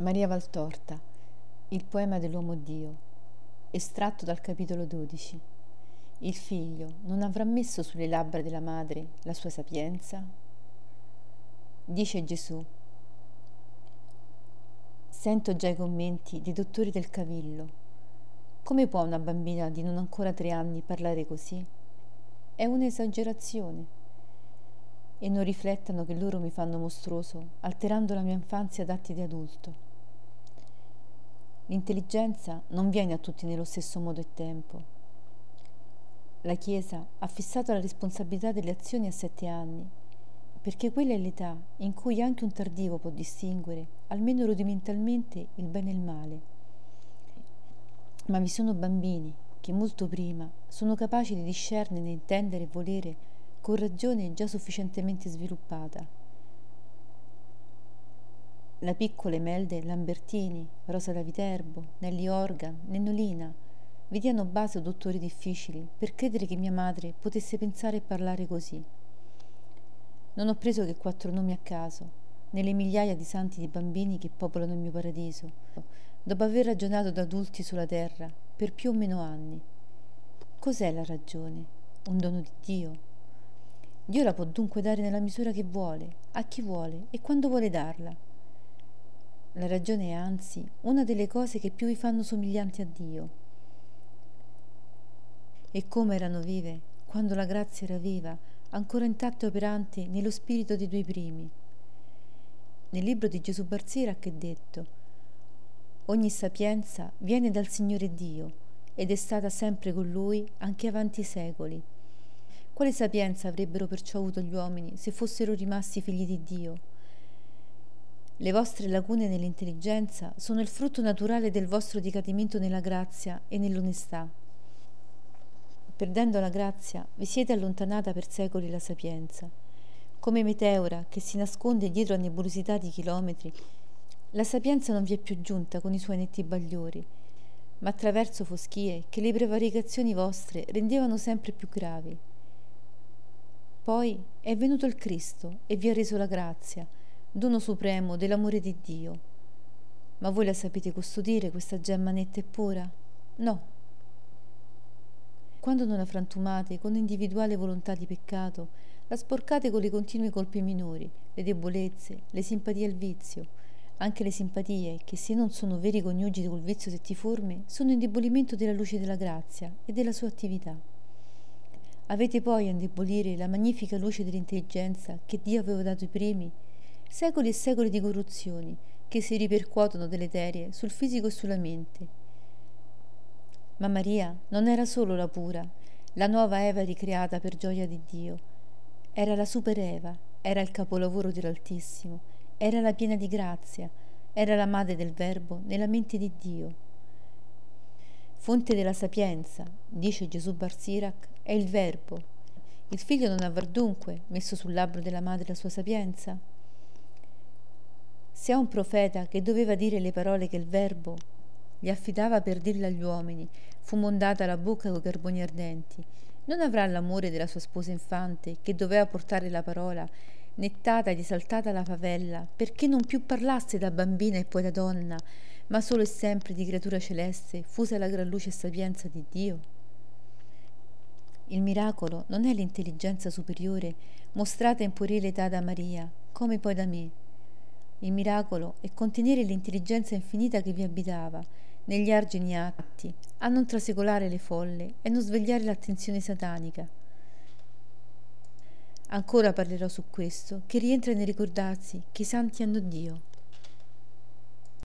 Maria Valtorta, il poema dell'uomo Dio, estratto dal capitolo 12. Il figlio non avrà messo sulle labbra della madre la sua sapienza? Dice Gesù. Sento già i commenti dei dottori del cavillo. Come può una bambina di non ancora tre anni parlare così? È un'esagerazione. E non riflettano che loro mi fanno mostruoso, alterando la mia infanzia ad atti di adulto. L'intelligenza non viene a tutti nello stesso modo e tempo. La Chiesa ha fissato la responsabilità delle azioni a sette anni, perché quella è l'età in cui anche un tardivo può distinguere, almeno rudimentalmente, il bene e il male. Ma vi sono bambini che molto prima sono capaci di discernere, intendere e volere con ragione già sufficientemente sviluppata la piccola Emelde Lambertini, Rosa da Viterbo, Nelly Organ, Nennolina, vi diano base dottori difficili per credere che mia madre potesse pensare e parlare così. Non ho preso che quattro nomi a caso, nelle migliaia di santi di bambini che popolano il mio paradiso, dopo aver ragionato da adulti sulla terra per più o meno anni. Cos'è la ragione? Un dono di Dio? Dio la può dunque dare nella misura che vuole, a chi vuole e quando vuole darla. La ragione è anzi una delle cose che più vi fanno somiglianti a Dio. E come erano vive quando la grazia era viva, ancora intatta e operante nello spirito dei due primi. Nel libro di Gesù Barzirac è detto Ogni sapienza viene dal Signore Dio ed è stata sempre con Lui anche avanti i secoli. Quale sapienza avrebbero perciò avuto gli uomini se fossero rimasti figli di Dio? Le vostre lacune nell'intelligenza sono il frutto naturale del vostro decadimento nella grazia e nell'onestà. Perdendo la grazia, vi siete allontanata per secoli la sapienza. Come meteora che si nasconde dietro a nebulosità di chilometri, la sapienza non vi è più giunta con i suoi netti bagliori, ma attraverso foschie che le prevaricazioni vostre rendevano sempre più gravi. Poi è venuto il Cristo e vi ha reso la grazia, dono supremo dell'amore di Dio. Ma voi la sapete custodire questa gemma netta e pura? No. Quando non la frantumate con individuale volontà di peccato, la sporcate con le continue colpe minori, le debolezze, le simpatie al vizio, anche le simpatie che se non sono veri coniugi col vizio settiforme, sono indebolimento della luce della grazia e della sua attività. Avete poi a indebolire la magnifica luce dell'intelligenza che Dio aveva dato ai primi secoli e secoli di corruzioni che si ripercuotono deleterie sul fisico e sulla mente. Ma Maria non era solo la pura, la nuova Eva ricreata per gioia di Dio. Era la super Eva, era il capolavoro dell'Altissimo, era la piena di grazia, era la madre del Verbo nella mente di Dio. Fonte della sapienza, dice Gesù Barsirac, è il Verbo. Il figlio non avrà dunque messo sul labbro della madre la sua sapienza? Se a un profeta che doveva dire le parole che il Verbo gli affidava per dirle agli uomini fu mondata la bocca coi carboni ardenti, non avrà l'amore della sua sposa infante che doveva portare la parola, nettata ed esaltata la favella, perché non più parlasse da bambina e poi da donna, ma solo e sempre di creatura celeste, fusa la gran luce e sapienza di Dio? Il miracolo non è l'intelligenza superiore mostrata in puerile età da Maria, come poi da me, il miracolo è contenere l'intelligenza infinita che vi abitava negli argini atti, a non trasecolare le folle e non svegliare l'attenzione satanica. Ancora parlerò su questo, che rientra nel ricordarsi che i santi hanno Dio